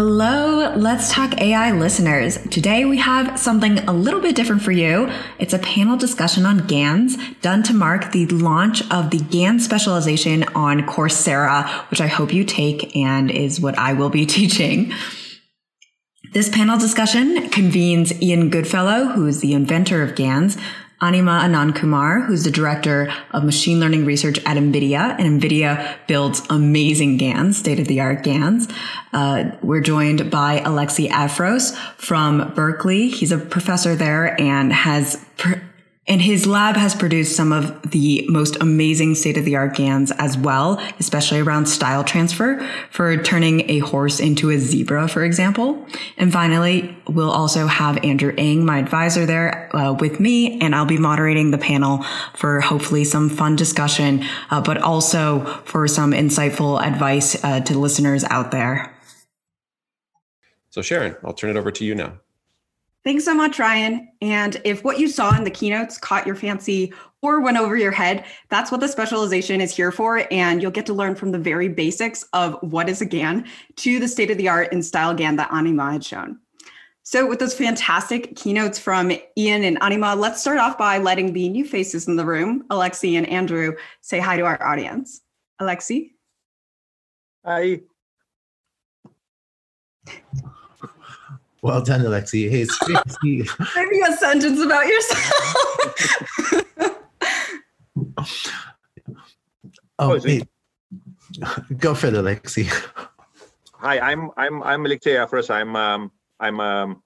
Hello, Let's Talk AI listeners. Today we have something a little bit different for you. It's a panel discussion on GANs done to mark the launch of the GAN specialization on Coursera, which I hope you take and is what I will be teaching. This panel discussion convenes Ian Goodfellow, who is the inventor of GANs, Anima Anandkumar, who's the director of machine learning research at NVIDIA, and NVIDIA builds amazing GANs, state of the art GANs. Uh, we're joined by Alexey Efros from Berkeley. He's a professor there and has pr- and his lab has produced some of the most amazing state of the art GANs as well, especially around style transfer for turning a horse into a zebra, for example. And finally, we'll also have Andrew Ng, my advisor there, uh, with me, and I'll be moderating the panel for hopefully some fun discussion, uh, but also for some insightful advice uh, to listeners out there. So, Sharon, I'll turn it over to you now. Thanks so much, Ryan. And if what you saw in the keynotes caught your fancy or went over your head, that's what the specialization is here for. And you'll get to learn from the very basics of what is a GAN to the state of the art in style GAN that Anima had shown. So, with those fantastic keynotes from Ian and Anima, let's start off by letting the new faces in the room, Alexi and Andrew, say hi to our audience. Alexi? Hi. Well done, Alexey. Hey, it's great to see Maybe a sentence about yourself. oh, hey. Go for it, Alexey. Hi, I'm I'm I'm Alexey Efros. I'm um, I'm a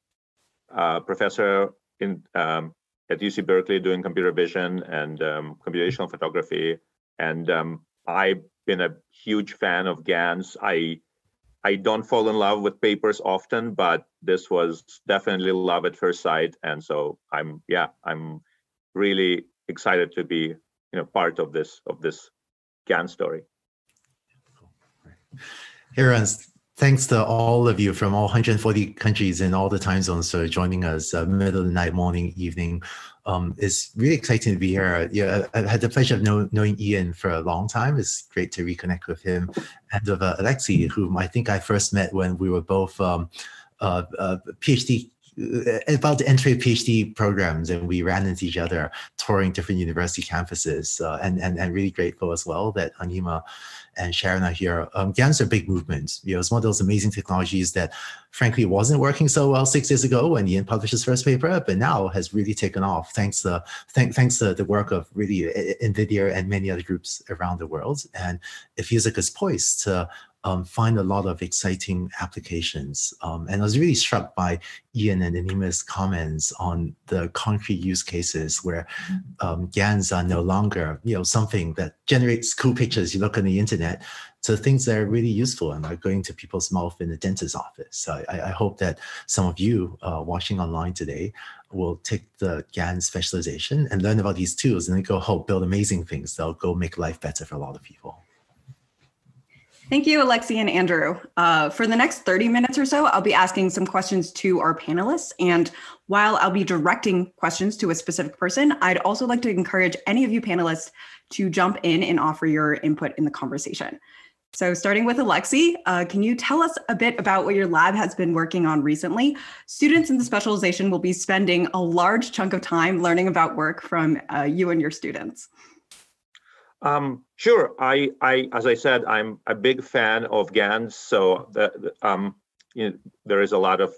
um, professor in um, at UC Berkeley doing computer vision and um, computational photography, and um, I've been a huge fan of GANs. I I don't fall in love with papers often, but this was definitely love at first sight. And so I'm, yeah, I'm really excited to be, you know, part of this of this GAN story. Hey, thanks to all of you from all 140 countries and all the time zones for joining us uh, middle of the night, morning, evening. Um, it's really exciting to be here. Yeah, I've had the pleasure of know, knowing Ian for a long time. It's great to reconnect with him and of uh, Alexey, whom I think I first met when we were both um, uh, uh, PhD uh, about to enter PhD programs, and we ran into each other touring different university campuses, uh, and, and and really grateful as well that Anima and Sharon are here. Um, GANs are big movements. You know, it's one of those amazing technologies that, frankly, wasn't working so well six years ago when Ian published his first paper, but now has really taken off thanks to thank, thanks to the work of really NVIDIA and many other groups around the world. And feels like it's poised to um, find a lot of exciting applications. Um, and I was really struck by Ian and Anima's comments on the concrete use cases where um, GANs are no longer, you know, something that generates cool pictures you look on the internet to things that are really useful and are going to people's mouth in the dentist's office. So I, I hope that some of you uh, watching online today will take the GAN specialization and learn about these tools and then go help build amazing things that'll go make life better for a lot of people. Thank you, Alexi and Andrew. Uh, for the next 30 minutes or so, I'll be asking some questions to our panelists. And while I'll be directing questions to a specific person, I'd also like to encourage any of you panelists to jump in and offer your input in the conversation. So, starting with Alexi, uh, can you tell us a bit about what your lab has been working on recently? Students in the specialization will be spending a large chunk of time learning about work from uh, you and your students. Um, sure. I, I, as I said, I'm a big fan of GANs. So um, you know, there is a lot of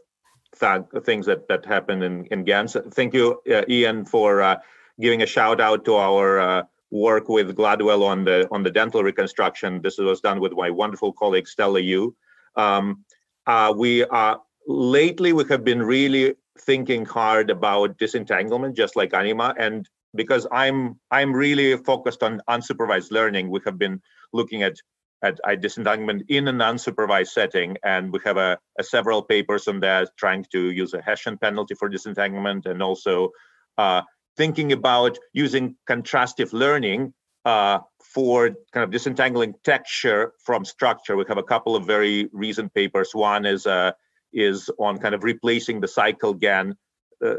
th- things that that happen in in GANs. Thank you, uh, Ian, for uh, giving a shout out to our uh, work with Glidewell on the on the dental reconstruction. This was done with my wonderful colleague Stella Yu. Um, uh, we are lately we have been really thinking hard about disentanglement, just like Anima, and because I'm I'm really focused on unsupervised learning. We have been looking at at, disentanglement in an unsupervised setting, and we have a, a, several papers on that, trying to use a Hessian penalty for disentanglement, and also uh, thinking about using contrastive learning uh, for kind of disentangling texture from structure. We have a couple of very recent papers. One is uh, is on kind of replacing the cycle GAN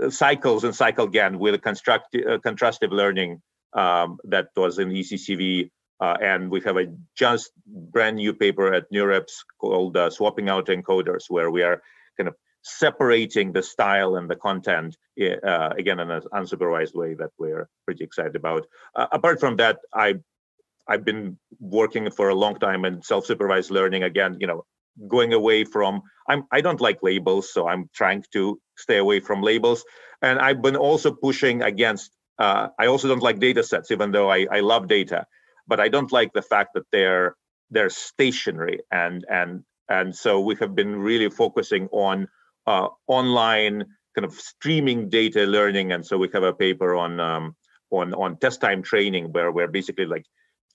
cycles and cycle GAN with a construct, uh, contrastive learning um, that was in ECCV Uh, and we have a just brand new paper at NeurIPS called uh, Swapping Autoencoders, where we are kind of separating the style and the content uh, again in an unsupervised way that we're pretty excited about. Uh, apart from that, I I've been working for a long time in self-supervised learning. Again, you know, going away from I'm I don't like labels, so I'm trying to stay away from labels. And I've been also pushing against. Uh, I also don't like data sets, even though I, I love data, but I don't like the fact that they're they're stationary and and and so we have been really focusing on uh, online kind of streaming data learning. And so we have a paper on um, on on test time training where we're basically like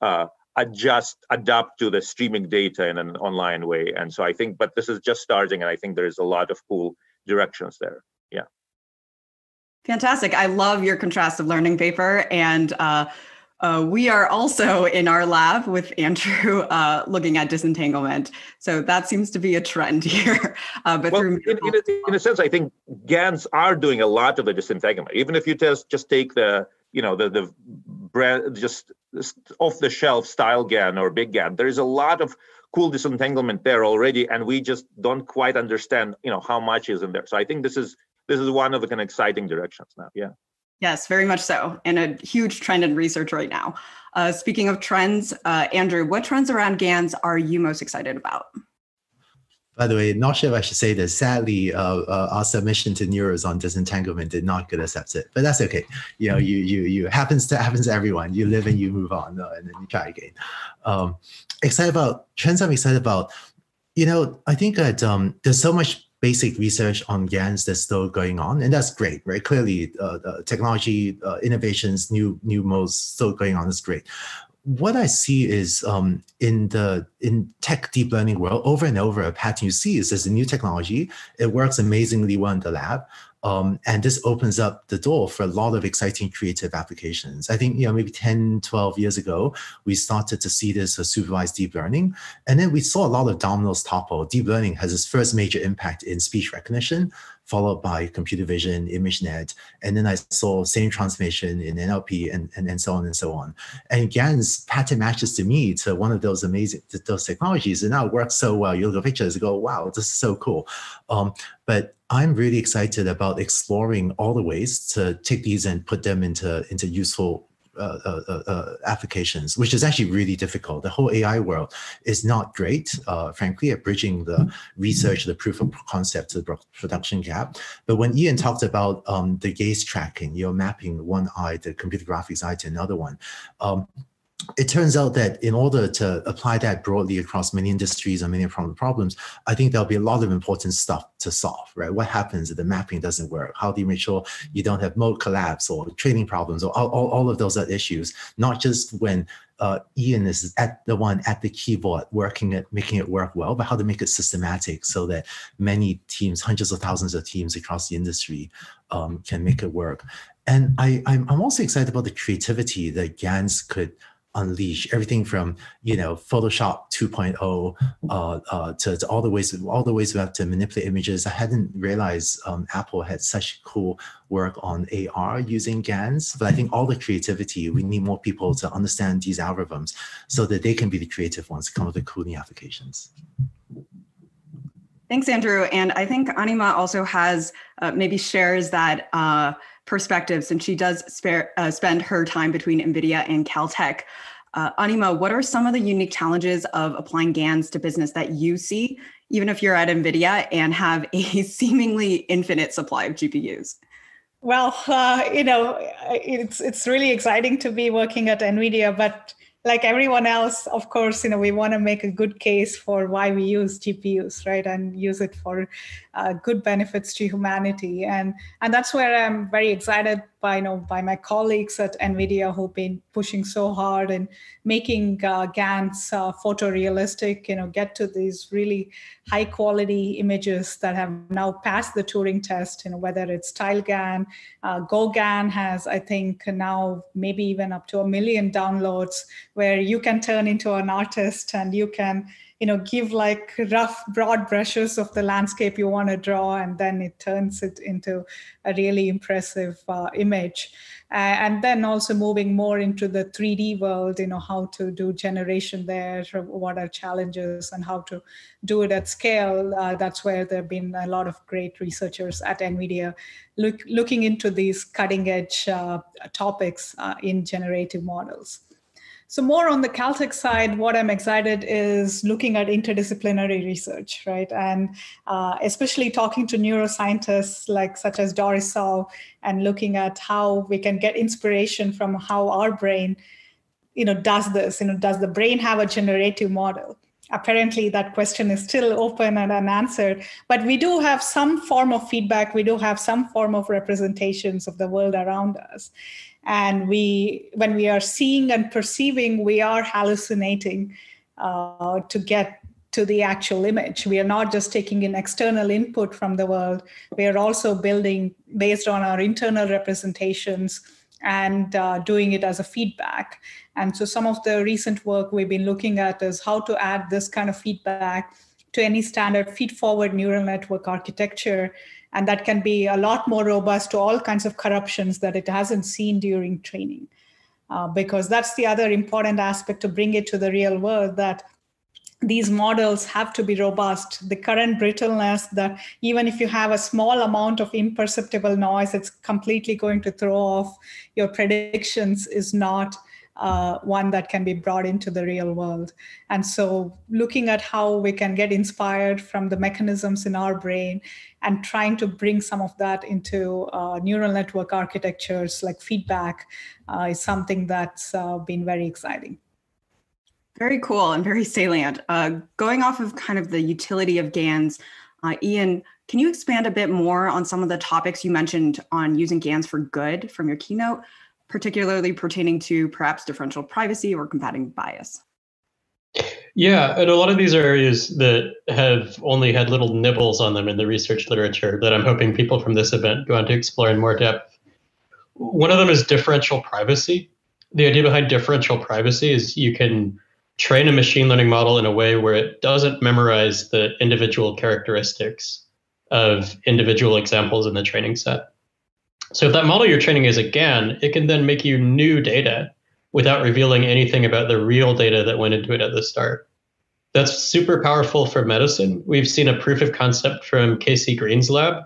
uh, adjust adapt to the streaming data in an online way. And so I think, but this is just starting, and I think there is a lot of cool directions there. Yeah. Fantastic. I love your contrastive learning paper and. Uh, uh, we are also in our lab with Andrew uh, looking at disentanglement. So that seems to be a trend here. Uh, but well, in, in, a, in, a, sense, I think GANs are doing a lot of the disentanglement. Even if you just just take the you know the the brand just off the shelf style GAN or big GAN, there is a lot of cool disentanglement there already, and we just don't quite understand you know how much is in there. So I think this is this is one of the kind of exciting directions now. Yeah. Yes, very much so, and a huge trend in research right now. Uh, speaking of trends, uh, Andrew, what trends around GANs are you most excited about? By the way, not sure if I should say this. Sadly, uh, uh, our submission to NeurIPS on disentanglement did not get accepted, but that's okay. You know, you you you happens to happens to everyone. You live and you move on, uh, and then you try again. Um, excited about trends. I'm excited about. You know, I think that um, there's so much basic research on GANs that's still going on, and that's great, right? Clearly, uh, technology uh, innovations, new new modes still going on is great. What I see is um, in the in tech deep learning world, over and over, a pattern you see is there's a new technology. It works amazingly well in the lab. Um, and this opens up the door for a lot of exciting creative applications. I think, you know, maybe 10, 12 years ago, we started to see this as supervised deep learning. And then we saw a lot of dominoes topple. Deep learning has its first major impact in speech recognition, followed by computer vision, ImageNet. And then I saw same transformation in NLP and, and, and so on and so on. And GAN's pattern matches to me to one of those amazing, those technologies. And now it works so well. You look at pictures and go, wow, this is so cool. Um, but I'm really excited about exploring all the ways to take these and put them into into useful applications, which is actually really difficult. The whole AI world is not great, uh, frankly, at bridging the research, the proof of concept to the production gap. But when Ian talked about um, the gaze tracking, you're mapping one eye, the computer graphics eye to another one, um, it turns out that in order to apply that broadly across many industries and many problems, I think there'll be a lot of important stuff to solve, right? What happens if the mapping doesn't work? How do you make sure you don't have mode collapse or training problems or all, all, all of those are issues, not just when uh, Ian is at the one at the keyboard working it, making it work well, but how to make it systematic so that many teams, hundreds of thousands of teams across the industry um, can make it work. And I, I'm, I'm also excited about the creativity that GANs could – unleash everything from you know Photoshop 2.0 uh, uh, to, to, all the ways all the ways we have to manipulate images. I hadn't realized um, Apple had such cool work on AR using GANs, but I think all the creativity we need more people to understand these algorithms so that they can be the creative ones to come up with cool new applications. Thanks, Andrew. And I think Anima also has uh, maybe shares that uh, perspective since she does spare, uh, spend her time between NVIDIA and Caltech. Uh, Anima, what are some of the unique challenges of applying GANs to business that you see, even if you're at NVIDIA and have a seemingly infinite supply of GPUs? Well, uh, you know, it's it's really exciting to be working at NVIDIA, but like everyone else, of course, you know, we want to make a good case for why we use GPUs, right, and use it for uh, good benefits to humanity, and and that's where I'm very excited by you know by my colleagues at NVIDIA who've been pushing so hard and making uh, GANs uh, photorealistic. You know, get to these really high quality images that have now passed the Turing test. You know, whether it's TileGAN, uh, GauGAN has I think now maybe even up to a million downloads, where you can turn into an artist and you can you know give like rough broad brushes of the landscape you want to draw and then it turns it into a really impressive uh, image. Uh, and then also moving more into the 3d world you know how to do generation there what are challenges and how to do it at scale. Uh, that's where there have been a lot of great researchers at nvidia look, looking into these cutting edge uh, topics uh, in generative models so more on the Caltech side, what I'm excited is looking at interdisciplinary research, right? And uh, especially talking to neuroscientists like such as Doris Tsao and looking at how we can get inspiration from how our brain, you know, does this. You know, does the brain have a generative model? apparently that question is still open and unanswered but we do have some form of feedback we do have some form of representations of the world around us and we when we are seeing and perceiving we are hallucinating uh, to get to the actual image. We are not just taking in external input from the world. We are also building based on our internal representations and uh, doing it as a feedback. And so some of the recent work we've been looking at is how to add this kind of feedback to any standard feed forward neural network architecture and that can be a lot more robust to all kinds of corruptions that it hasn't seen during training. Uh, because that's the other important aspect to bring it to the real world that these models have to be robust. The current brittleness that even if you have a small amount of imperceptible noise it's completely going to throw off your predictions is not uh, one that can be brought into the real world. And so, looking at how we can get inspired from the mechanisms in our brain and trying to bring some of that into uh, neural network architectures like feedback uh, is something that's uh, been very exciting. Very cool and very salient. Uh, going off of kind of the utility of GANs, uh, Ian, can you expand a bit more on some of the topics you mentioned on using GANs for good from your keynote? Particularly pertaining to perhaps differential privacy or combating bias? Yeah, and a lot of these are areas that have only had little nibbles on them in the research literature that I'm hoping people from this event go on to explore in more depth. One of them is differential privacy. The idea behind differential privacy is you can train a machine learning model in a way where it doesn't memorize the individual characteristics of individual examples in the training set. So if that model you're training is a GAN, it can then make you new data without revealing anything about the real data that went into it at the start. That's super powerful for medicine. We've seen a proof of concept from Casey Greene's lab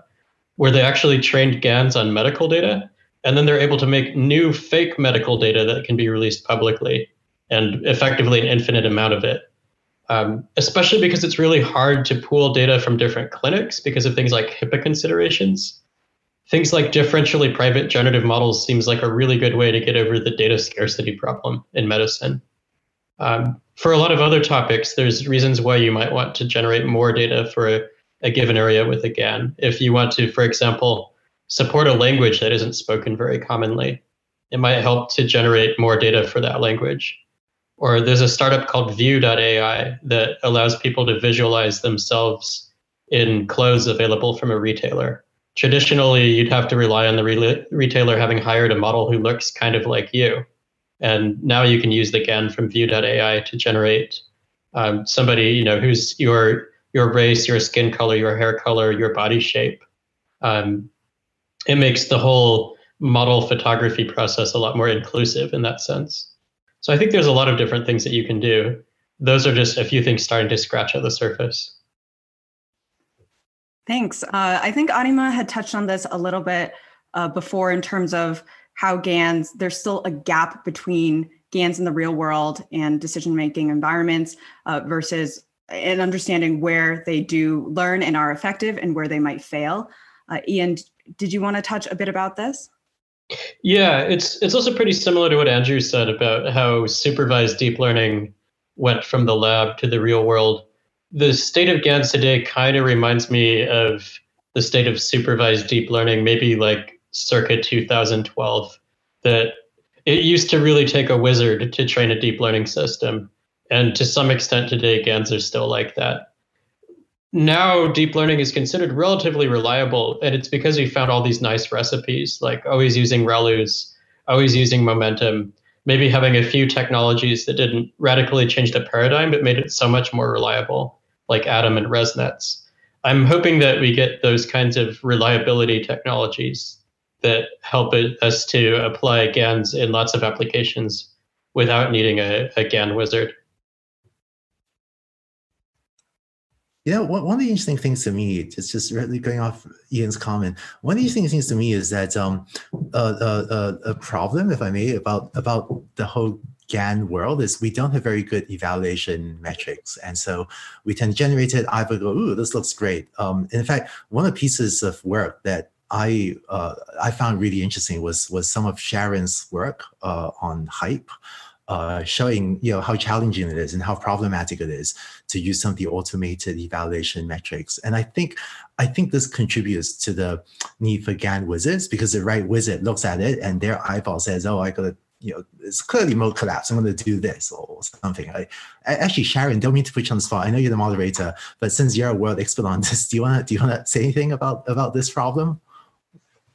where they actually trained GANs on medical data, and then they're able to make new fake medical data that can be released publicly and effectively an infinite amount of it. Um, especially because it's really hard to pool data from different clinics because of things like HIPAA considerations things like differentially private generative models seems like a really good way to get over the data scarcity problem in medicine. Um, for a lot of other topics, there's reasons why you might want to generate more data for a, a given area with a GAN. If you want to, for example, support a language that isn't spoken very commonly, it might help to generate more data for that language. Or there's a startup called Vue.ai that allows people to visualize themselves in clothes available from a retailer traditionally you'd have to rely on the re- retailer having hired a model who looks kind of like you. And now you can use the GAN from Vue.ai to generate um, somebody, you know, who's your your race, your skin color, your hair color, your body shape. Um, it makes the whole model photography process a lot more inclusive in that sense. So I think there's a lot of different things that you can do. Those are just a few things starting to scratch at the surface. Thanks. Uh, I think Anima had touched on this a little bit uh, before in terms of how GANs, there's still a gap between GANs in the real world and decision making environments uh, versus and understanding where they do learn and are effective and where they might fail. Uh, Ian, did you want to touch a bit about this? Yeah, it's it's also pretty similar to what Andrew said about how supervised deep learning went from the lab to the real world the state of GANs today kind of reminds me of the state of supervised deep learning, maybe like circa 2012. That it used to really take a wizard to train a deep learning system. And to some extent today, GANs are still like that. Now, deep learning is considered relatively reliable, and it's because we found all these nice recipes, like always using ReLUs, always using momentum, maybe having a few technologies that didn't radically change the paradigm, but made it so much more reliable, like Adam and ResNets. I'm hoping that we get those kinds of reliability technologies that help it, us to apply GANs in lots of applications without needing a, a GAN wizard. You know, one, of the interesting things to me, it's just really going off Ian's comment. One of the interesting things to me is that um, a problem, if I may, about about the whole GAN world is we don't have very good evaluation metrics, and so we tend to generate it. Either go, "Ooh, this looks great." Um, in fact, one of the pieces of work that I uh, I found really interesting was was some of Sharon's work uh, on hype uh, showing you know how challenging it is and how problematic it is to use some of the automated evaluation metrics. And I think I think this contributes to the need for GAN wizards because the right wizard looks at it and their eyeball says, "Oh, I got to." You know, it's clearly mode collapse. I'm going to do this or something. I, actually, Sharon, don't mean to put you on the spot. I know you're the moderator, but since you're a world expert on this, do you want to do you want to say anything about about this problem?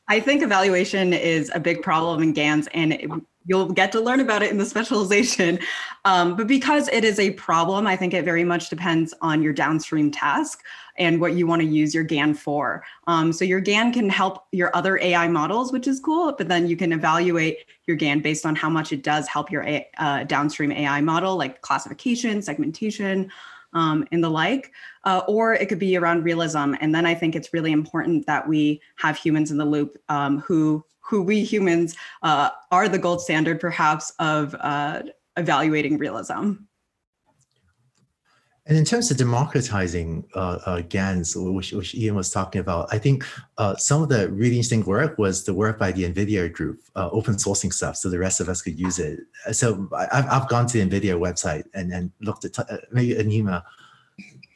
I think evaluation is a big problem in GANs, and you'll get to learn about it in the specialization. Um, but because it is a problem, I think it very much depends on your downstream task and what you want to use your GAN for. Um, so your GAN can help your other AI models, which is cool, but then you can evaluate your GAN based on how much it does help your uh, downstream AI model, like classification, segmentation, um, and the like, uh, or it could be around realism. And then I think it's really important that we have humans in the loop um, who who we humans uh, are the gold standard, perhaps, of uh, evaluating realism. And in terms of democratizing uh, uh, GANs, which, which, Ian was talking about, I think uh, some of the really interesting work was the work by the NVIDIA group, uh, open sourcing stuff, so the rest of us could use it. So I've, I've gone to the NVIDIA website and, and looked at, uh, maybe Anima,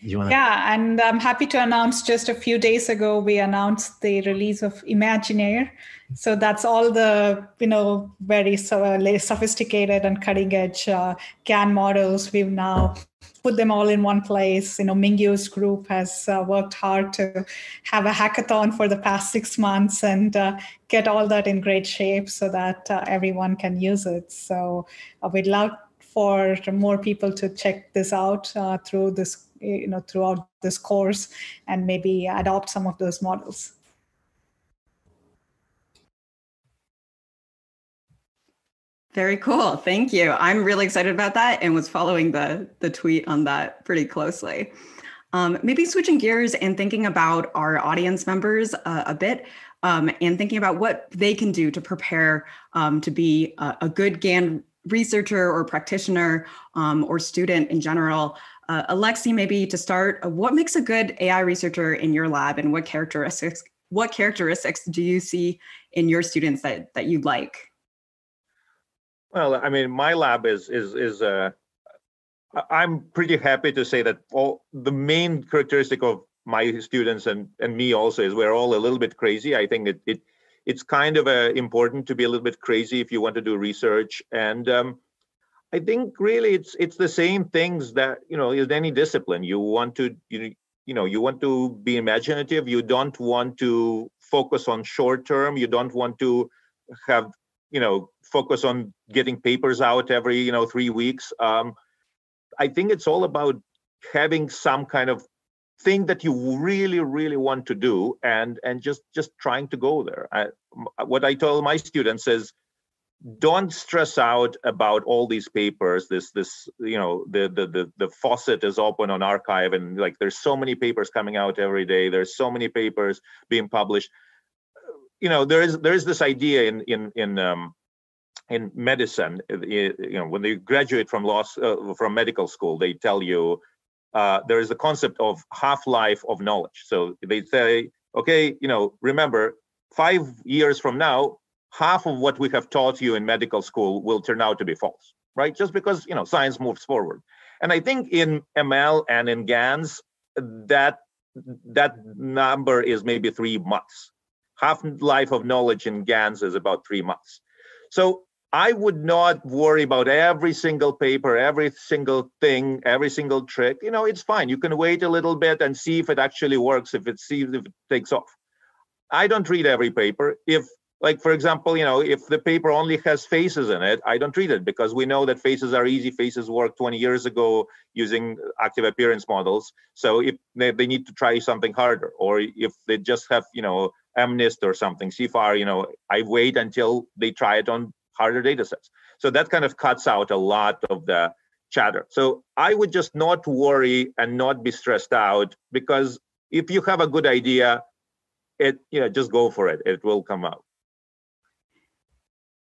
you want Yeah, and I'm happy to announce just a few days ago, we announced the release of Imaginaire. So that's all the, you know, very sophisticated and cutting edge uh, GAN models. We've now put them all in one place. You know, Mingyu's group has uh, worked hard to have a hackathon for the past six months and uh, get all that in great shape so that uh, everyone can use it. So uh, we'd love for more people to check this out uh, through this you know throughout this course and maybe adopt some of those models Very cool. Thank you. I'm really excited about that and was following the, the tweet on that pretty closely. Um, maybe switching gears and thinking about our audience members uh, a bit um, and thinking about what they can do to prepare um, to be a, a, good GAN researcher or practitioner um, or student in general. Uh, Alexi, maybe to start, uh, what makes a good AI researcher in your lab, and what characteristics what characteristics do you see in your students that that you'd like? Well, I mean, my lab is is is uh, I'm pretty happy to say that all the main characteristic of my students and and me also is we're all a little bit crazy. I think it it it's kind of uh, important to be a little bit crazy if you want to do research and um, I think really it's it's the same things that you know in any discipline. You want to you you know you want to be imaginative. You don't want to focus on short term. You don't want to have you know focus on getting papers out every you know three weeks. Um, I think it's all about having some kind of thing that you really really want to do and and just just trying to go there. I, what I tell my students is don't stress out about all these papers. This this you know the, the the the faucet is open on arXiv and like there's so many papers coming out every day. There's so many papers being published. You know there is there is this idea in in in um in medicine you know when they graduate from law uh, from medical school they tell you uh, there is a concept of half-life of knowledge. So they say okay you know remember five years from now half of what we have taught you in medical school will turn out to be false, right? Just because you know science moves forward. And I think in ML and in GANs, that that number is maybe three months. Half life of knowledge in GANs is about three months. So I would not worry about every single paper, every single thing, every single trick. You know, it's fine. You can wait a little bit and see if it actually works, if it sees if it takes off. I don't read every paper. If like for example, you know, if the paper only has faces in it, I don't treat it because we know that faces are easy. Faces worked 20 years ago using active appearance models. So if they, they need to try something harder, or if they just have, you know, MNIST or something, CIFAR, you know, I wait until they try it on harder data sets. So that kind of cuts out a lot of the chatter. So I would just not worry and not be stressed out because if you have a good idea, it you know just go for it. It will come out.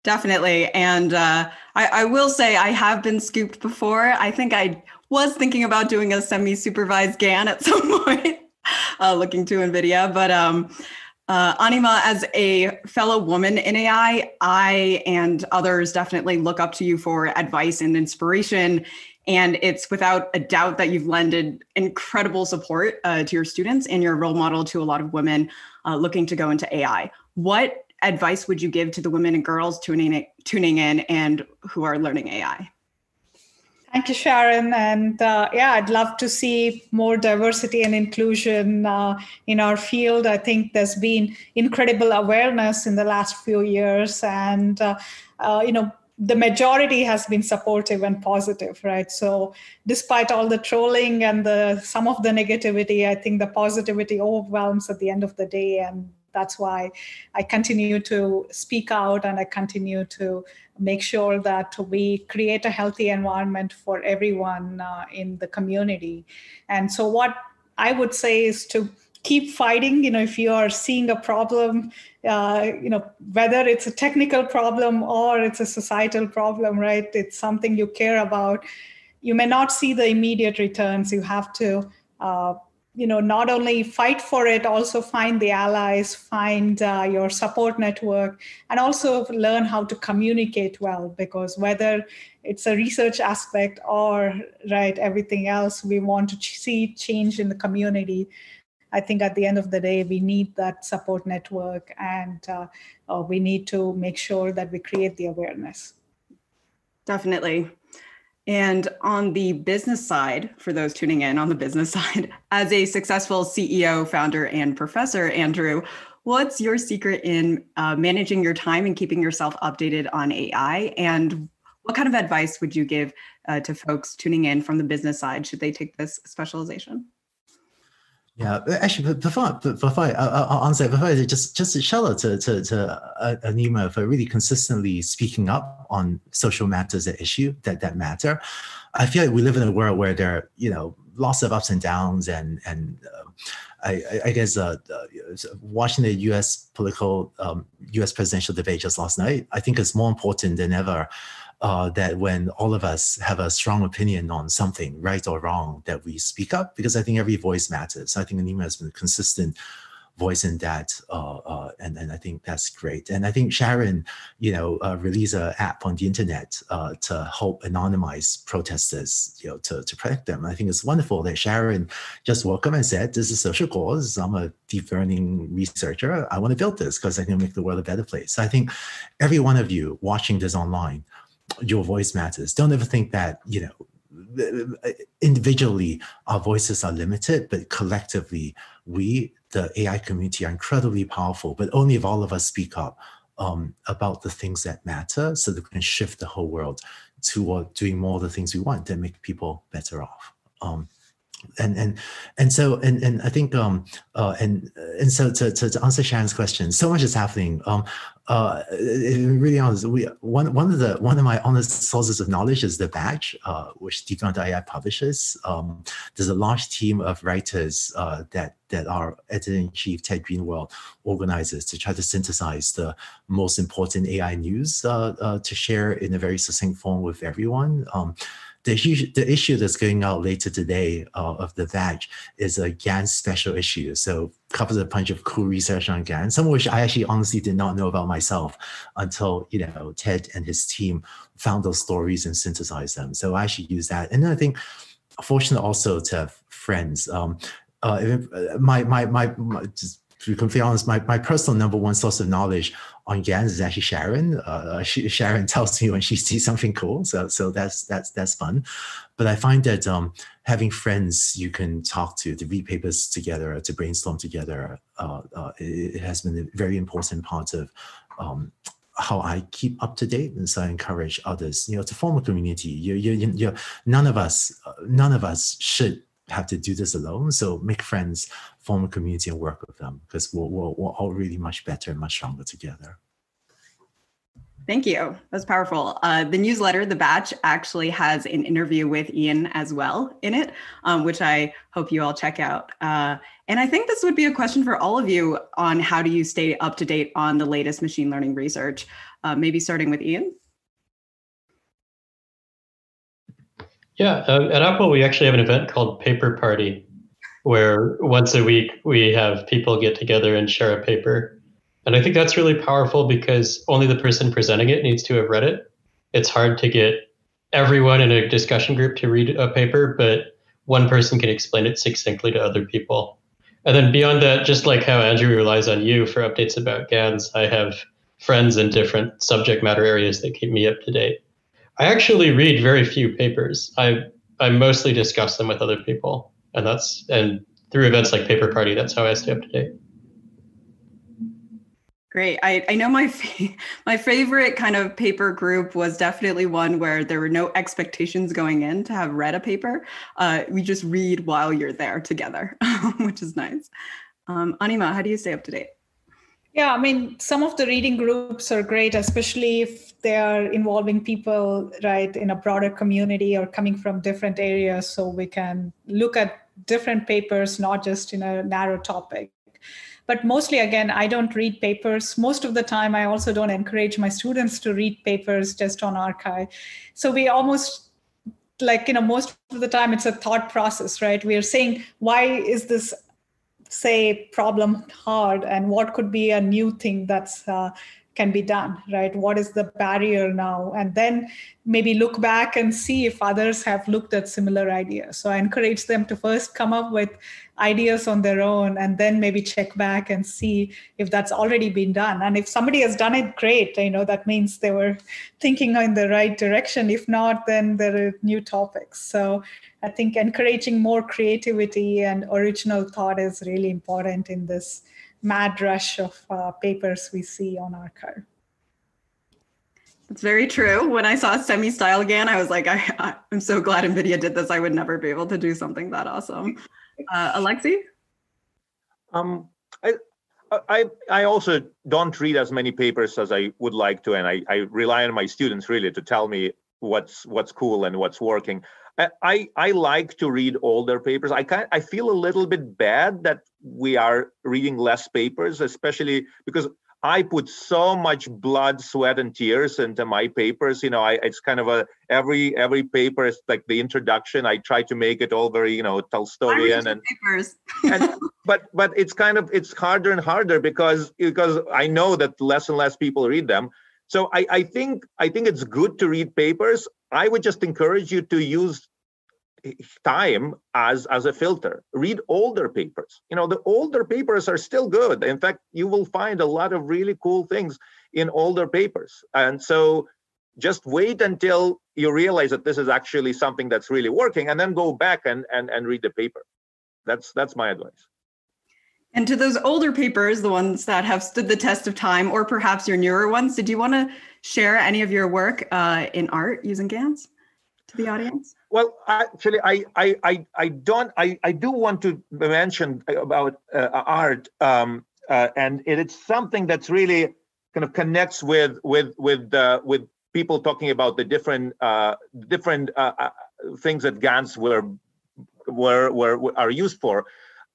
Definitely. And uh, I, I, will say I have been scooped before. I think I was thinking about doing a semi supervised GAN at some point, uh, looking to NVIDIA. But um, uh, Anima, as a fellow woman in AI, I and others definitely look up to you for advice and inspiration. And it's without a doubt that you've lended incredible support uh, to your students and you're role model to a lot of women uh, looking to go into AI. What advice would you give to the women and girls tuning tuning in and who are learning AI? Thank you, Sharon. And uh, yeah, I'd love to see more diversity and inclusion uh, in our field. I think there's been incredible awareness in the last few years, and uh, uh you know, the majority has been supportive and positive, right? So, despite all the trolling and the some of the negativity, I think the positivity overwhelms at the end of the day, and that's why I continue to speak out and I continue to make sure that we create a healthy environment for everyone uh, in the community. And so, what I would say is to keep fighting. You know, if you are seeing a problem, uh, you know, whether it's a technical problem or it's a societal problem, right? It's something you care about. You may not see the immediate returns. You have to uh, you know not only fight for it also find the allies find uh, your support network and also learn how to communicate well because whether it's a research aspect or right everything else we want to see change in the community. I think at the end of the day we need that support network and uh, uh, we need to make sure that we create the awareness. Definitely and on the business side, for those tuning in on the business side, as a successful CEO, founder, and professor, Andrew, what's your secret in uh, managing your time and keeping yourself updated on AI? And what kind of advice would you give uh, to folks tuning in from the business side? Should they take this specialization? Yeah, actually, before before I, I'll answer, before I just just a shout out to to, to Anima for really consistently speaking up on social matters that issue that that matter. I feel like we live in a world where there are you know lots of ups and downs, and and uh, I, I guess uh, uh, watching the U.S. political um, U.S. presidential debate just last night, I think it's more important than ever uh, that when all of us have a strong opinion on something, right or wrong, that we speak up because I think every voice matters. I think Anima has been a consistent voice in that, uh, uh, and and I think that's great. And I think Sharon, you know, uh, released an app on the internet uh, to help anonymize protesters, you know, to to protect them. I think it's wonderful that Sharon just welcomed and said, "This is social cause. I'm a deep learning researcher. I want to build this because I can make the world a better place." So I think every one of you watching this online your voice matters. Don't ever think that, you know, individually our voices are limited, but collectively we, the AI community, are incredibly powerful. But only if all of us speak up um, about the things that matter so that we can shift the whole world toward doing more of the things we want that make people better off. Um, and and and so and and I think um uh and and so to to, to answer Sharon's question, so much is happening. Um uh really honest, we one one of the one of my honest sources of knowledge is the Batch, uh, which DeepLearning.AI publishes. Um, there's a large team of writers uh, that that our editor-in-chief Ted Greenwald organizes to try to synthesize the most important AI news uh, uh, to share in a very succinct form with everyone. Um, the, the issue that's going out later today uh, of the Batch is a GAN special issue. So covers a bunch of cool research on GAN, some of which I actually honestly did not know about myself until you know Ted and his team found those stories and synthesized them. So I actually use that. And then I think fortunate also to have friends. Um, uh, my, my, my, my just to be completely honest, my, my personal number one source of knowledge on GANs is actually Sharon. Uh, she, Sharon tells me when she sees something cool, so so that's that's that's fun. But I find that um, having friends you can talk to, to read papers together, to brainstorm together, uh, uh, it, it, has been a very important part of um, how I keep up to date, and so I encourage others, you know, to form a community. You, you, you, you none of us, none of us should have to do this alone. So make friends, form a community, and work with them because we're, we're, we're all really much better and much stronger together. Thank you. That's powerful. Uh, the newsletter, The Batch, actually has an interview with Ian as well in it, um, which I hope you all check out. Uh, and I think this would be a question for all of you on how do you stay up to date on the latest machine learning research? Uh, maybe starting with Ian. Yeah, uh, at Apple, we actually have an event called Paper Party, where once a week we have people get together and share a paper and I think that's really powerful because only the person presenting it needs to have read it. It's hard to get everyone in a discussion group to read a paper, but one person can explain it succinctly to other people. And then beyond that, just like how Andrew relies on you for updates about GANs, I have friends in different subject matter areas that keep me up to date. I actually read very few papers. I I mostly discuss them with other people, and that's and through events like Paper Party, that's how I stay up to date. Great. I, I know my fa- my favorite kind of paper group was definitely one where there were no expectations going in to have read a paper. Uh, we just read while you're there together, which is nice. Um, Anima, how do you stay up to date? Yeah, I mean, some of the reading groups are great, especially if they are involving people, right, in a broader community or coming from different areas. So we can look at different papers, not just in a narrow topic but mostly again i don't read papers most of the time i also don't encourage my students to read papers just on arXiv. so we almost like you know most of the time it's a thought process right we are saying why is this say problem hard and what could be a new thing that's uh, can be done right? What is the barrier now? And then maybe look back and see if others have looked at similar ideas. So i encourage them to first come up with ideas on their own and then maybe check back and see if that's already been done. And if somebody has done it great. You know that means they were thinking in the right direction. If not then there are new topics. So i think encouraging more creativity and original thought is really important in this mad rush of uh, papers we see on our arXiv. It's very true. When I saw semi-style GAN, I was like, I, am so glad NVIDIA did this. I would never be able to do something that awesome. Uh, Alexi? Um, I, I, I also don't read as many papers as I would like to, and I, I rely on my students really to tell me what's what's cool and what's working. I, I like to read older papers. I kind I feel a little bit bad that we are reading less papers, especially because I put so much blood, sweat, and tears into my papers. You know, I it's kind of a every every paper is like the introduction. I try to make it all very you know Tolstoyan and papers. and, but but it's kind of it's harder and harder because because I know that less and less people read them. So I, I think I think it's good to read papers. I would just encourage you to use eh, time as as a filter. Read older papers. You know the older papers are still good. In fact you will find a lot of really cool things in older papers. And so just wait until you realize that this is actually something that's really working and then go back and and, and read the paper. That's that's my advice and to those older papers the ones that have stood the test of time or perhaps your newer ones did you want to share any of your work uh, in art using gans to the audience well, actually, I I I, don't I, I do want to mention about uh, art, um, uh, and it's something that's really kind of connects with with with uh, with people talking about the different uh, different uh, uh, things that GANs were, were were are used for.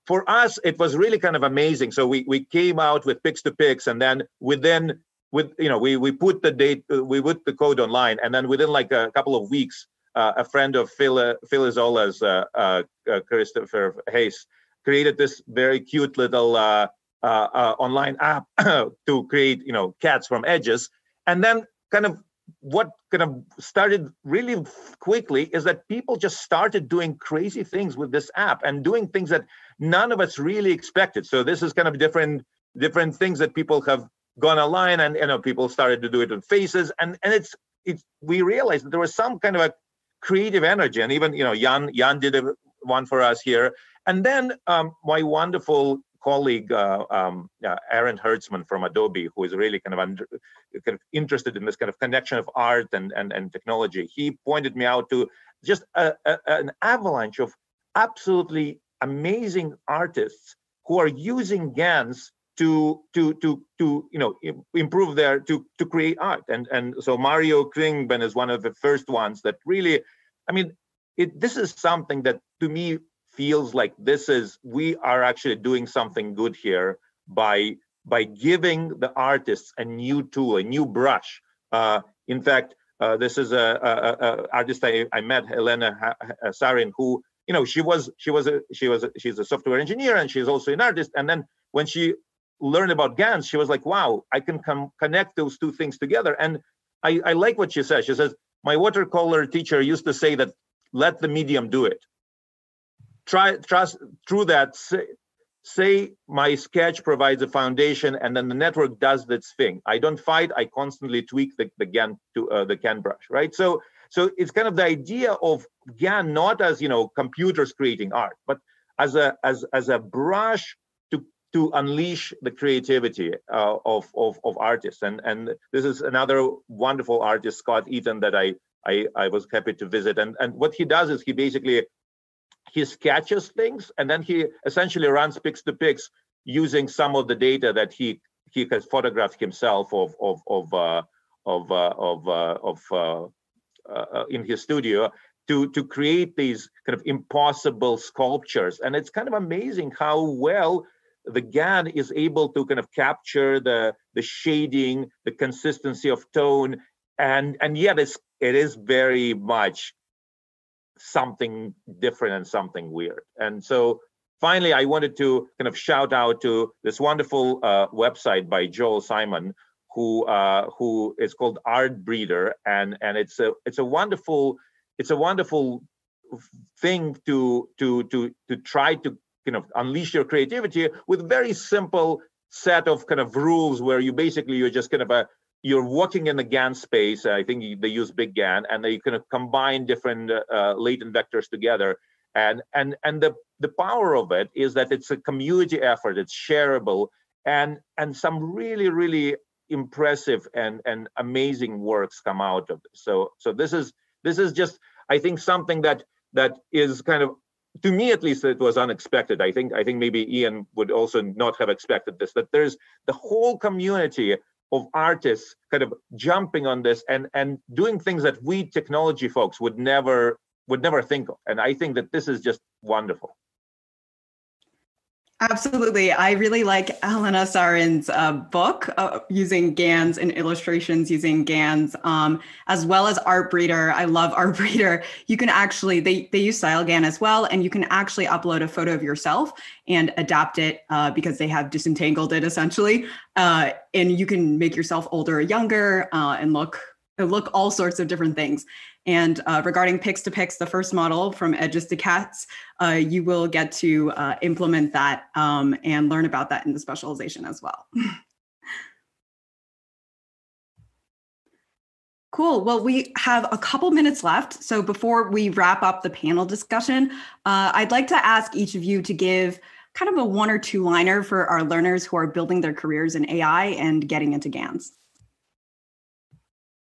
For us, it was really kind of amazing. So we we came out with Pix2Pix, and then within with you know we we put the date we put the code online, and then within like a couple of weeks uh, a friend of Phil, uh, Phil uh, uh, uh, Christopher Hesse, created this very cute little uh, online app to create, you know, cats from edges. And then kind of what kind of started really quickly is that people just started doing crazy things with this app and doing things that none of us really expected. So this is kind of different different things that people have gone online and you know people started to do it with faces and and it's it's we realized that there was some kind of a creative energy. And even, you know, Jan, Jan did a, one for us here. And then um, my wonderful colleague uh, um, uh, Aaron Hertzmann from Adobe, who is really kind of, under, kind of interested in this kind of connection of art and, and, and technology, he pointed me out to just a, a, an avalanche of absolutely amazing artists who are using GANs to to to to you know improve their to to create art. And and so Mario Klingemann is one of the first ones that really I mean it this is something that to me feels like this is we are actually doing something good here by by giving the artists a new tool a new brush. Uh, in fact uh, this is a, a, a artist I, I met Helena Sarin who you know she was she was a she was a, she's a software engineer and she's also an artist. And then when she learned about GANs she was like wow I can come connect those two things together. And I, I like what she says. She says my watercolor teacher used to say that let the medium do it try trust through that say, say my sketch provides a foundation and then the network does its thing. I don't fight i constantly tweak the, the gan to uh, the GAN brush right? So so it's kind of the idea of gan not as you know computers creating art but as a as as a brush to to unleash the creativity uh, of, of of artists. And and this is another wonderful artist scott eaton that i I, I was happy to visit. And and what he does is he basically he sketches things and then he essentially runs Pix2Pix using some of the data that he he has photographed himself of of of uh, of uh, of uh, of uh, uh, in his studio to to create these kind of impossible sculptures. And it's kind of amazing how well the GAN is able to kind of capture the the shading, the consistency of tone, and and yet it's it is very much something different and something weird. And so finally, I wanted to kind of shout out to this wonderful uh, website by Joel Simon, who uh, who is called Artbreeder, and and it's a it's a wonderful it's a wonderful thing to to to to try to kind of unleash your creativity with very simple set of kind of rules where you basically you're just kind of a you're working in the GAN space. I think they use Big GAN, and they kind of combine different uh, latent vectors together. And and and the the power of it is that it's a community effort. It's shareable, and and some really really impressive and and amazing works come out of this. So so this is this is just I think something that that is kind of to me at least it was unexpected i think i think maybe ian would also not have expected this that there's the whole community of artists kind of jumping on this and and doing things that we technology folks would never would never think of. And i think that this is just wonderful Absolutely. I really like Helena Sarin's uh, book uh, using GANs and illustrations using GANs, um, as well as Artbreeder. I love Artbreeder. You can actually, they, they use StyleGAN as well, and you can actually upload a photo of yourself and adapt it uh, because they have disentangled it essentially. Uh, and you can make yourself older or younger uh, and look look all sorts of different things. And uh, regarding Pix2Pix, the first model from edges to cats, uh, you will get to uh, implement that um, and learn about that in the specialization as well. Cool. Well, we have a couple minutes left. So before we wrap up the panel discussion, uh, I'd like to ask each of you to give kind of a one or two liner for our learners who are building their careers in AI and getting into GANs.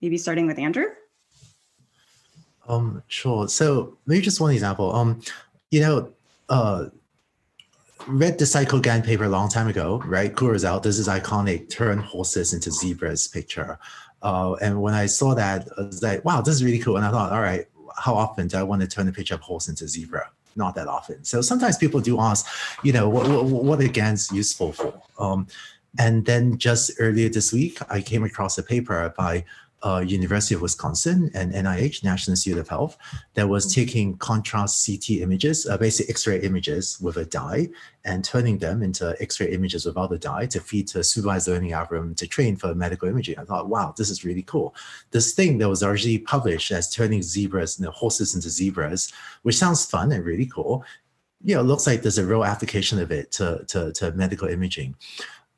Maybe starting with Andrew. Um, sure. So maybe just one example. Um, you know, uh, read the CycleGAN paper a long time ago, right? Cool result. This is iconic turn horses into zebras picture. Uh, and when I saw that, I was like, wow, this is really cool. And I thought, all right, how often do I want to turn a picture of horse into zebra? Not that often. So sometimes people do ask, you know, what, what, what are GANs useful for? Um, and then just earlier this week, I came across a paper by uh, University of Wisconsin and NIH, National Institute of Health, that was mm-hmm. taking contrast CT images, uh, basic X-ray images with a dye, and turning them into X-ray images without the dye to feed to supervised learning algorithm to train for medical imaging. I thought, wow, this is really cool. This thing that was originally published as turning zebras, you know, horses into zebras, which sounds fun and really cool. You know, looks like there's a real application of it to, to, to medical imaging.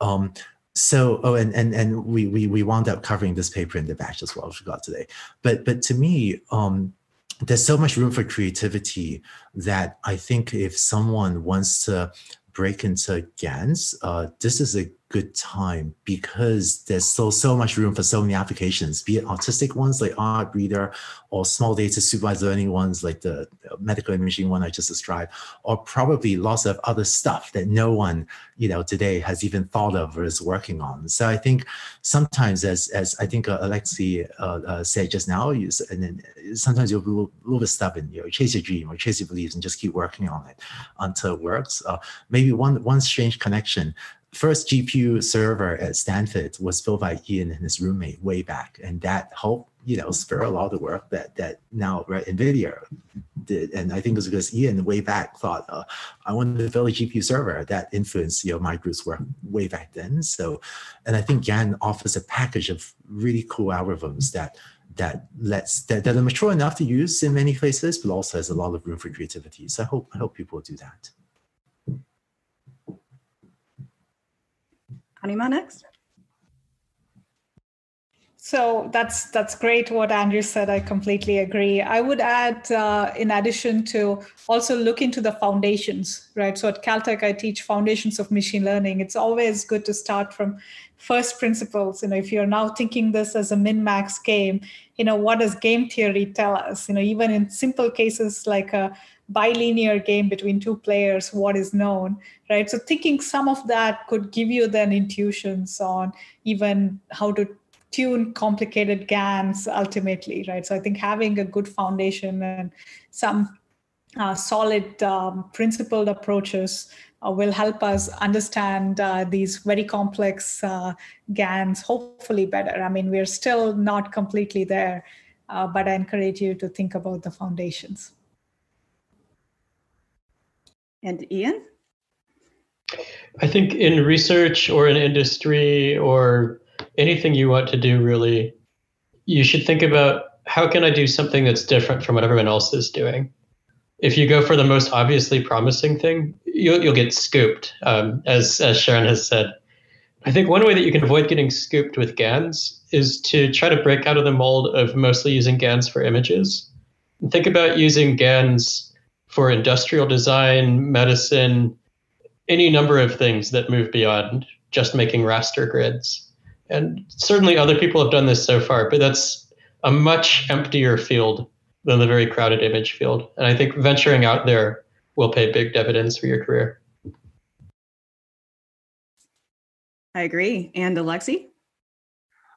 Um, so oh and and and we we we wound up covering this paper in the batch as well which we got today. But but to me um there's so much room for creativity that i think if someone wants to break into GANs, uh, this is a good time because there's still so much room for so many applications, be it autistic ones like Artbreeder or small data supervised learning ones like the medical imaging one I just described, or probably lots of other stuff that no one, you know, today has even thought of or is working on. So I think sometimes, as as I think uh, Alexi uh, uh, said just now, you, and then sometimes you're a little, little, bit stubborn, you know, chase your dream or chase your beliefs and just keep working on it until it works. Uh, maybe one one strange connection first GPU server at Stanford was built by Ian and his roommate way back, and that helped you know spur a lot of the work that that now right, NVIDIA did. And I think it was because Ian way back thought uh, I wanted to build a GPU server that influenced you know my group's work way back then. So, and I think GAN offers a package of really cool algorithms that that lets that, that are mature enough to use in many places, but also has a lot of room for creativity. So I hope I hope people do that. Anima next. So that's that's great what Andrew said. I completely agree. I would add, uh, in addition to also look into the foundations, right? So at Caltech, I teach foundations of machine learning. It's always good to start from first principles. You know, if you're now thinking this as a min-max game, you know, what does game theory tell us? You know, even in simple cases like a bilinear game between two players, what is known, right? So thinking some of that could give you then intuitions on even how to tune complicated GANs ultimately, right? So I think having a good foundation and some uh, solid um, principled approaches uh, will help us understand uh, these very complex uh, GANs hopefully better. I mean, we're still not completely there, uh, but I encourage you to think about the foundations. And Ian? I think in research or in industry or anything you want to do, really, you should think about how can I do something that's different from what everyone else is doing. If you go for the most obviously promising thing, you'll, you'll get scooped, um, as, as Sharon has said. I think one way that you can avoid getting scooped with GANs is to try to break out of the mold of mostly using GANs for images. And think about using GANs for industrial design, medicine, any number of things that move beyond just making raster grids. And certainly other people have done this so far, but that's a much emptier field than the very crowded image field. And I think venturing out there will pay big dividends for your career. I agree. And Alexi?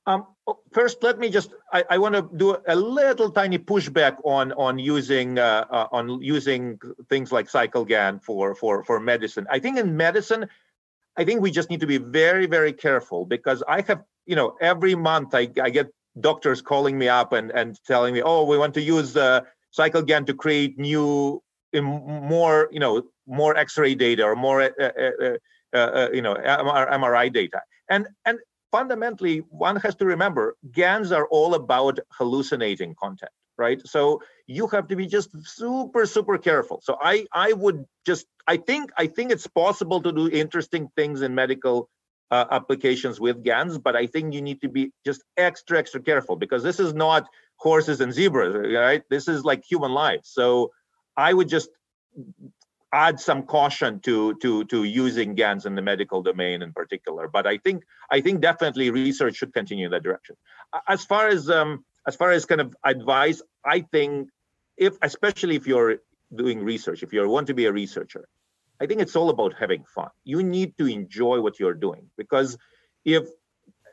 Um, first, let me just, I, I want to do a little tiny pushback on on using uh, uh, on using things like CycleGAN for, for, for medicine. I think in medicine, I think we just need to be very, very careful because I have, you know, every month I, I get doctors calling me up and, and telling me, oh, we want to use uh, CycleGAN to create new, more, you know, more X-ray data or more, uh, uh, uh, uh you know, MRI data. And and fundamentally, one has to remember GANs are all about hallucinating content, right? So you have to be just super, super careful. So I, I would just, I think, I think it's possible to do interesting things in medical uh, applications with GANs, but I think you need to be just extra, extra careful because this is not horses and zebras, right? This is like human life. So I would just add some caution to to to using GANs in the medical domain in particular. But I think I think definitely research should continue in that direction. As far as um, as far as kind of advice, I think if especially if you're doing research, if you want to be a researcher, I think it's all about having fun. You need to enjoy what you're doing because if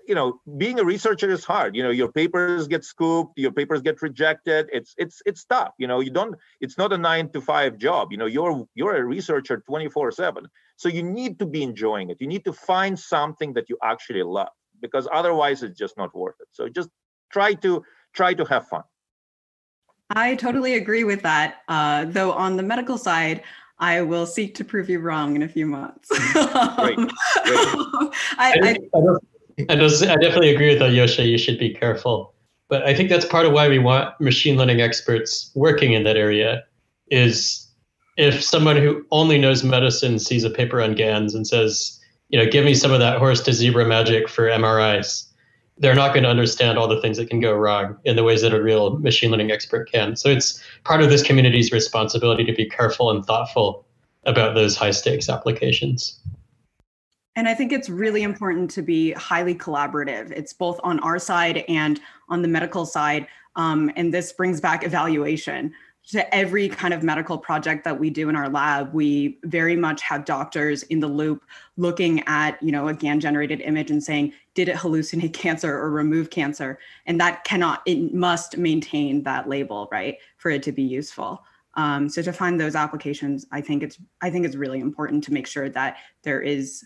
you know being a researcher is hard. You know your papers get scooped your papers get rejected. It's it's it's tough. You know you don't it's not a 9 to 5 job. You know you're you're a researcher 24 7 so you need to be enjoying it. You need to find something that you actually love because otherwise it's just not worth it. So just try to try to have fun. I totally agree with that. Uh, though on the medical side I will seek to prove you wrong in a few months. Great. Great. I, I, I, I, I definitely agree with Alyosha. You should be careful. But I think that's part of why we want machine learning experts working in that area is if someone who only knows medicine sees a paper on GANs and says, you know, give me some of that horse to zebra magic for MRIs, they're not going to understand all the things that can go wrong in the ways that a real machine learning expert can. So it's part of this community's responsibility to be careful and thoughtful about those high stakes applications. And I think it's really important to be highly collaborative. It's both on our side and on the medical side. Um, and this brings back evaluation to every kind of medical project that we do in our lab we very much have doctors in the loop looking at you know a GAN generated image and saying did it hallucinate cancer or remove cancer and that cannot it must maintain that label right for it to be useful um, so to find those applications i think it's i think it's really important to make sure that there is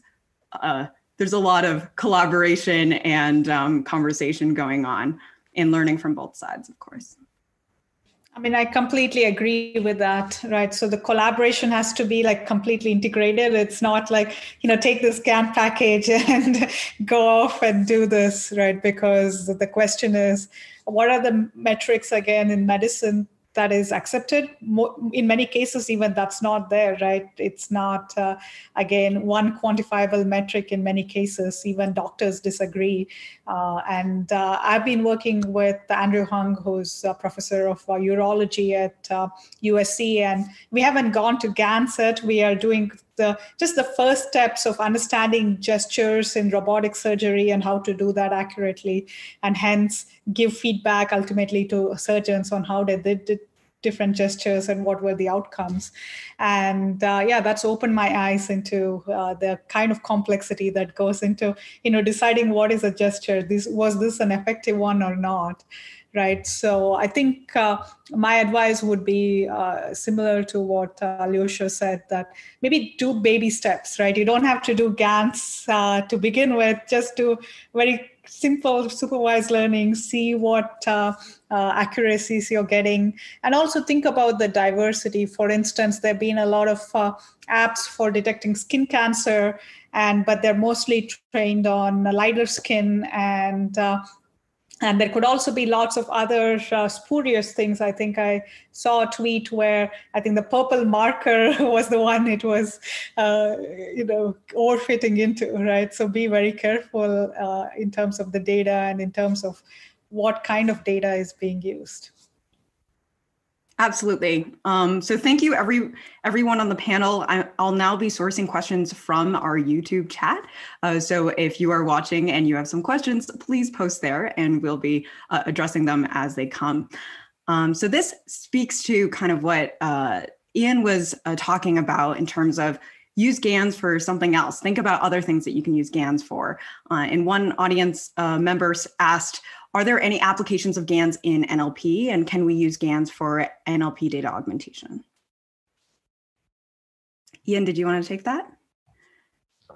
uh, there's a lot of collaboration and um, conversation going on and learning from both sides of course I mean, I completely agree with that, right? So the collaboration has to be like completely integrated. It's not like, you know, take this GAN package and go off and do this, right? Because the question is, what are the metrics again in medicine that is accepted. In many cases even that's not there right? It's not uh, again one quantifiable metric in many cases. Even doctors disagree. Uh, and uh, i've been working with andrew hung who's a professor of uh, urology at usc uh, and we haven't gone to GANs yet we are doing the just the first steps of understanding gestures in robotic surgery and how to do that accurately. And hence give feedback ultimately to surgeons on how they did different gestures and what were the outcomes. And uh, yeah that's opened my eyes into uh, the kind of complexity that goes into you know deciding what is a gesture this was this an effective one or not right? So i think uh, my advice would be uh, similar to what uh, alyosha said that maybe do baby steps right? You don't have to do gans uh, to begin with just do very simple supervised learning see what uh, uh, accuracies you're getting and also think about the diversity. For instance there have been a lot of apps for detecting skin cancer and but they're mostly trained on lighter skin and and there could also be lots of other uh, spurious things. I think I saw a tweet where I think the purple marker was the one it was, uh, you know, overfitting into, right? So be very careful uh, in terms of the data and in terms of what kind of data is being used. Absolutely. Um, so thank you, every everyone on the panel. I, will now be sourcing questions from our YouTube chat. Uh, so if you are watching and you have some questions, please post there, and we'll be uh, addressing them as they come. Um, so this speaks to kind of what uh, Ian was uh, talking about in terms of use GANs for something else. Think about other things that you can use GANs for. Uh, and one audience uh, members asked, are there any applications of GANs in NLP and can we use GANs for NLP data augmentation? Ian, did you want to take that?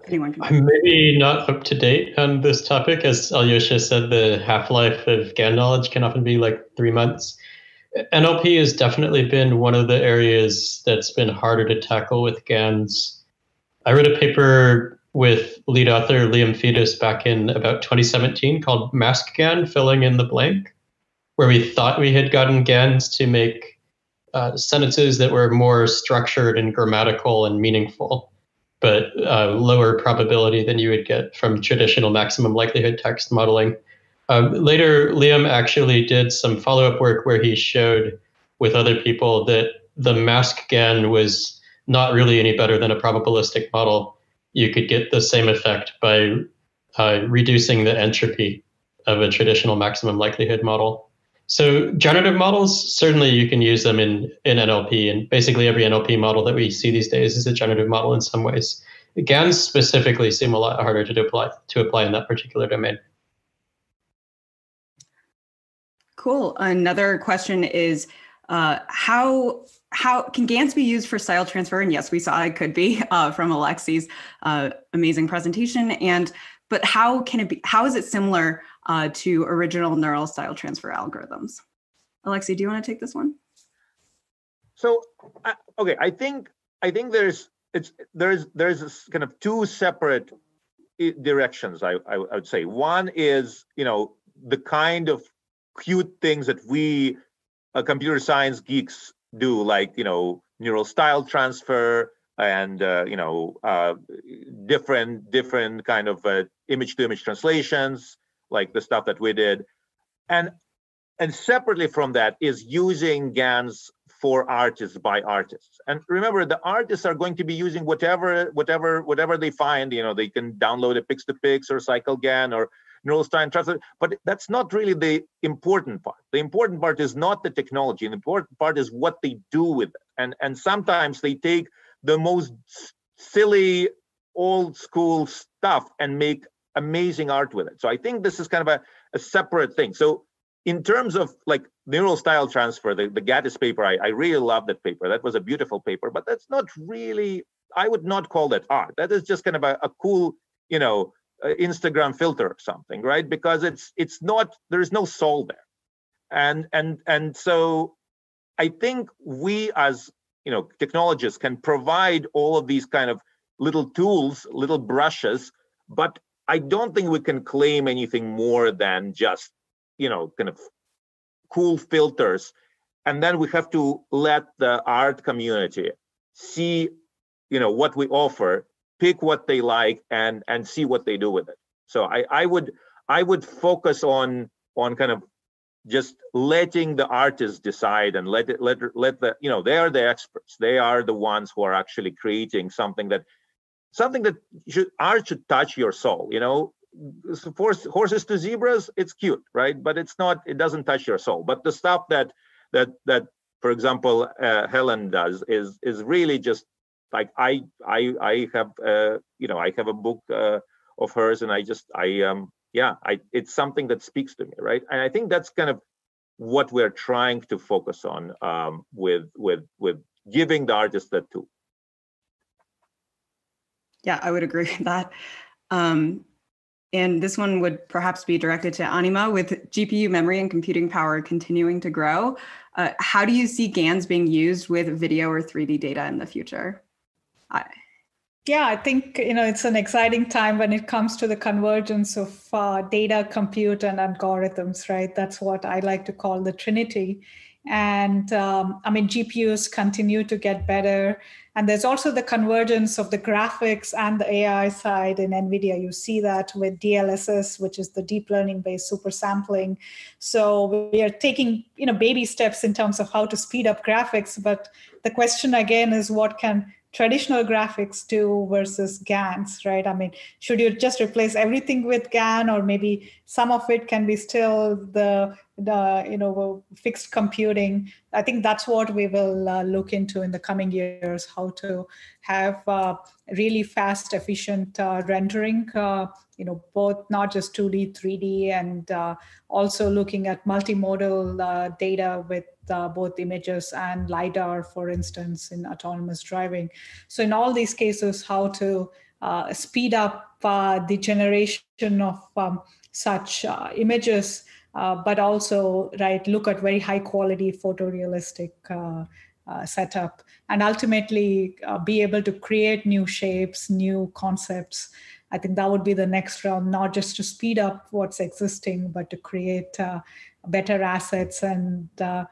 Anyone can. I'm maybe not up to date on this topic. As Alyosha said, the half-life of GAN knowledge can often be like three months. NLP has definitely been one of the areas that's been harder to tackle with GANs. I wrote a paper with lead author Liam Fedus back in about 2017 called Mask GAN, Filling in the Blank, where we thought we had gotten GANs to make uh, sentences that were more structured and grammatical and meaningful, but uh, lower probability than you would get from traditional maximum likelihood text modeling. Um, later, Liam actually did some follow up work where he showed with other people that the mask GAN was not really any better than a probabilistic model you could get the same effect by uh, reducing the entropy of a traditional maximum likelihood model. So generative models, certainly you can use them in, in NLP, and basically every NLP model that we see these days is a generative model in some ways. GANs specifically seem a lot harder to apply to apply in that particular domain. Cool. Another question is uh, how how can GANs be used for style transfer? And yes, we saw it could be uh, from Alexi's uh, amazing presentation. And but how can it be? How is it similar uh, to original neural style transfer algorithms? Alexi, do you want to take this one? So okay, I think I think there's it's there's there's kind of two separate directions. I, I I would say one is you know the kind of cute things that we uh, computer science geeks do like you know neural style transfer and uh, you know uh, different different kind of uh, image to image translations like the stuff that we did and and separately from that is using gans for artists by artists. And remember, the artists are going to be using whatever, whatever, whatever they find. You know, they can download a Pix2Pix or CycleGAN or Neuralstine Translate, but that's not really the important part. The important part is not the technology. The important part is what they do with it. And and sometimes they take the most silly old school stuff and make amazing art with it. So I think this is kind of a, a separate thing. So in terms of like neural style transfer, the, the Gatys paper, I, I really love that paper. That was a beautiful paper, but that's not really, I would not call that art. That is just kind of a, a cool, you know, Uh, Instagram filter or something, right? Because it's it's not there's no soul there, and and and so I think we as you know technologists can provide all of these kind of little tools, little brushes, but I don't think we can claim anything more than just you know kind of cool filters, and then we have to let the art community see you know what we offer pick what they like and and see what they do with it. So i i would i would focus on on kind of just letting the artists decide and let it let let the you know they are the experts. They are the ones who are actually creating something that something that should art should touch your soul you know? Horse, horses to zebras it's cute right? But it's not it doesn't touch your soul. But the stuff that that that for example uh, helen does is is really just like I I I have uh, you know I have a book uh, of hers and I just I um yeah I it's something that speaks to me right and I think that's kind of what we're trying to focus on um, with with with giving the artist that tool. Yeah, I would agree with that. Um, and this one would perhaps be directed to Anima with GPU memory and computing power continuing to grow. Uh, how do you see GANs being used with video or 3D data in the future? I, yeah, I think you know it's an exciting time when it comes to the convergence of uh, data, compute, and algorithms. Right, that's what I like to call the trinity. And um, I mean, GPUs continue to get better, and there's also the convergence of the graphics and the AI side in NVIDIA. You see that with DLSS, which is the deep learning-based super sampling. So we are taking you know baby steps in terms of how to speed up graphics. But the question again is, what can traditional graphics too versus GANs, right? I mean, should you just replace everything with GAN, or maybe some of it can be still the the you know fixed computing? I think that's what we will uh, look into in the coming years. How to have uh, really fast, efficient uh, rendering. Uh, you know, both not just 2D, 3D, and uh, also looking at multimodal uh, data with uh, both images and LiDAR, for instance, in autonomous driving. So, in all these cases, how to uh, speed up uh, the generation of um, such uh, images, uh, but also, right, look at very high quality photorealistic. Uh, setup and ultimately be able to create new shapes, new concepts, I think that would be the next round, not just to speed up what's existing, but to create uh, better assets and uh,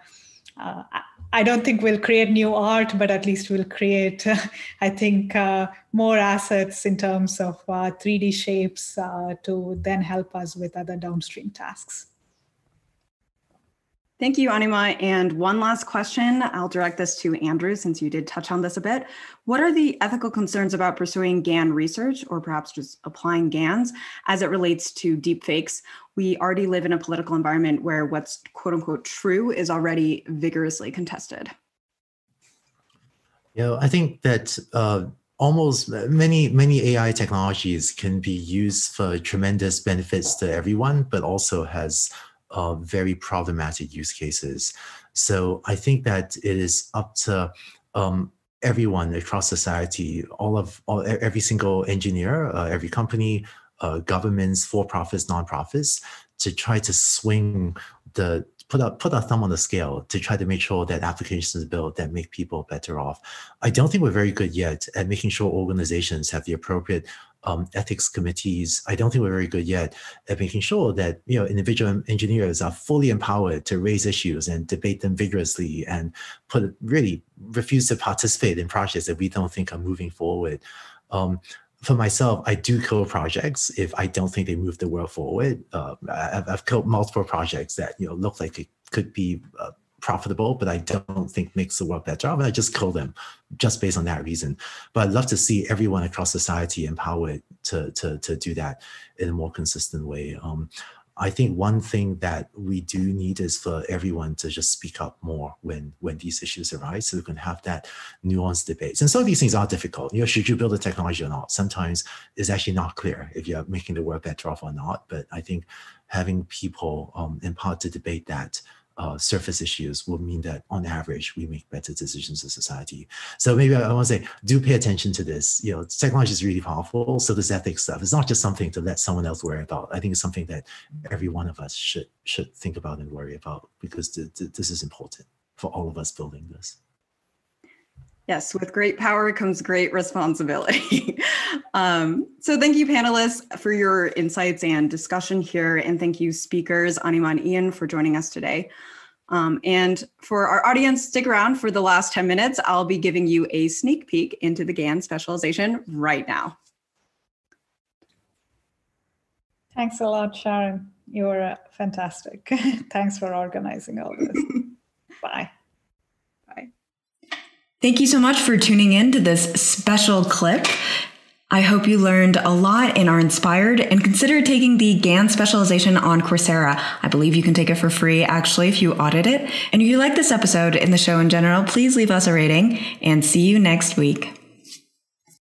uh, I don't think we'll create new art, but at least we'll create, I think, uh, more assets in terms of 3D uh, shapes uh, to then help us with other downstream tasks. Thank you, Anima. And one last question. I'll direct this to Andrew since you did touch on this a bit. What are the ethical concerns about pursuing GAN research or perhaps just applying GANs as it relates to deepfakes? We already live in a political environment where what's quote unquote true is already vigorously contested. Yeah, I think that uh, almost many many AI technologies can be used for tremendous benefits to everyone, but also has uh, very problematic use cases. So I think that it is up to um, everyone across society, all of all, every single engineer, uh, every company, uh, governments, for-profits, non-profits, to try to swing the put a put a thumb on the scale to try to make sure that applications built that make people better off. I don't think we're very good yet at making sure organizations have the appropriate um, ethics committees. I don't think we're very good yet at making sure that you know individual engineers are fully empowered to raise issues and debate them vigorously and put really refuse to participate in projects that we don't think are moving forward. Um, for myself, I do kill projects if I don't think they move the world forward. Uh, I've, I've, killed multiple projects that you know look like it could be uh, profitable, but I don't think makes the work better. Off. And I just kill them just based on that reason. But I'd love to see everyone across society empowered to to to do that in a more consistent way. Um, I think one thing that we do need is for everyone to just speak up more when when these issues arise, so we can have that nuanced debate. And some of these things are difficult. You know, should you build a technology or not? Sometimes it's actually not clear if you're making the work better off or not. But I think having people um, empowered to debate that uh, surface issues will mean that on average we make better decisions as society. So maybe I, I want to say, do pay attention to this. You know, technology is really powerful. So this ethics stuff is not just something to let someone else worry about. I think it's something that every one of us should should think about and worry about because th- th- this is important for all of us building this. Yes, with great power comes great responsibility. um, so, thank you, panelists, for your insights and discussion here. And thank you, speakers, Anima and Ian, for joining us today. Um, and for our audience, stick around for the last 10 minutes. I'll be giving you a sneak peek into the GAN specialization right now. Thanks a lot, Sharon. You're uh, fantastic. Thanks for organizing all this. Bye. Thank you so much for tuning in to this special clip. I hope you learned a lot and are inspired and consider taking the GAN specialization on Coursera. I believe you can take it for free actually if you audit it. And if you like this episode and the show in general, please leave us a rating and see you next week.